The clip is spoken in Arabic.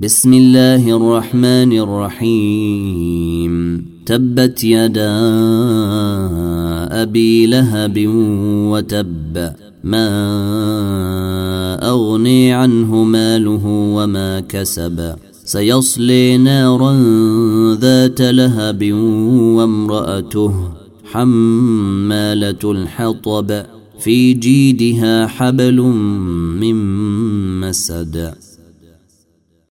بسم الله الرحمن الرحيم. تبت يدا أبي لهب وتب ما أغني عنه ماله وما كسب. سيصلي نارا ذات لهب وامرأته حمالة الحطب في جيدها حبل من مسد.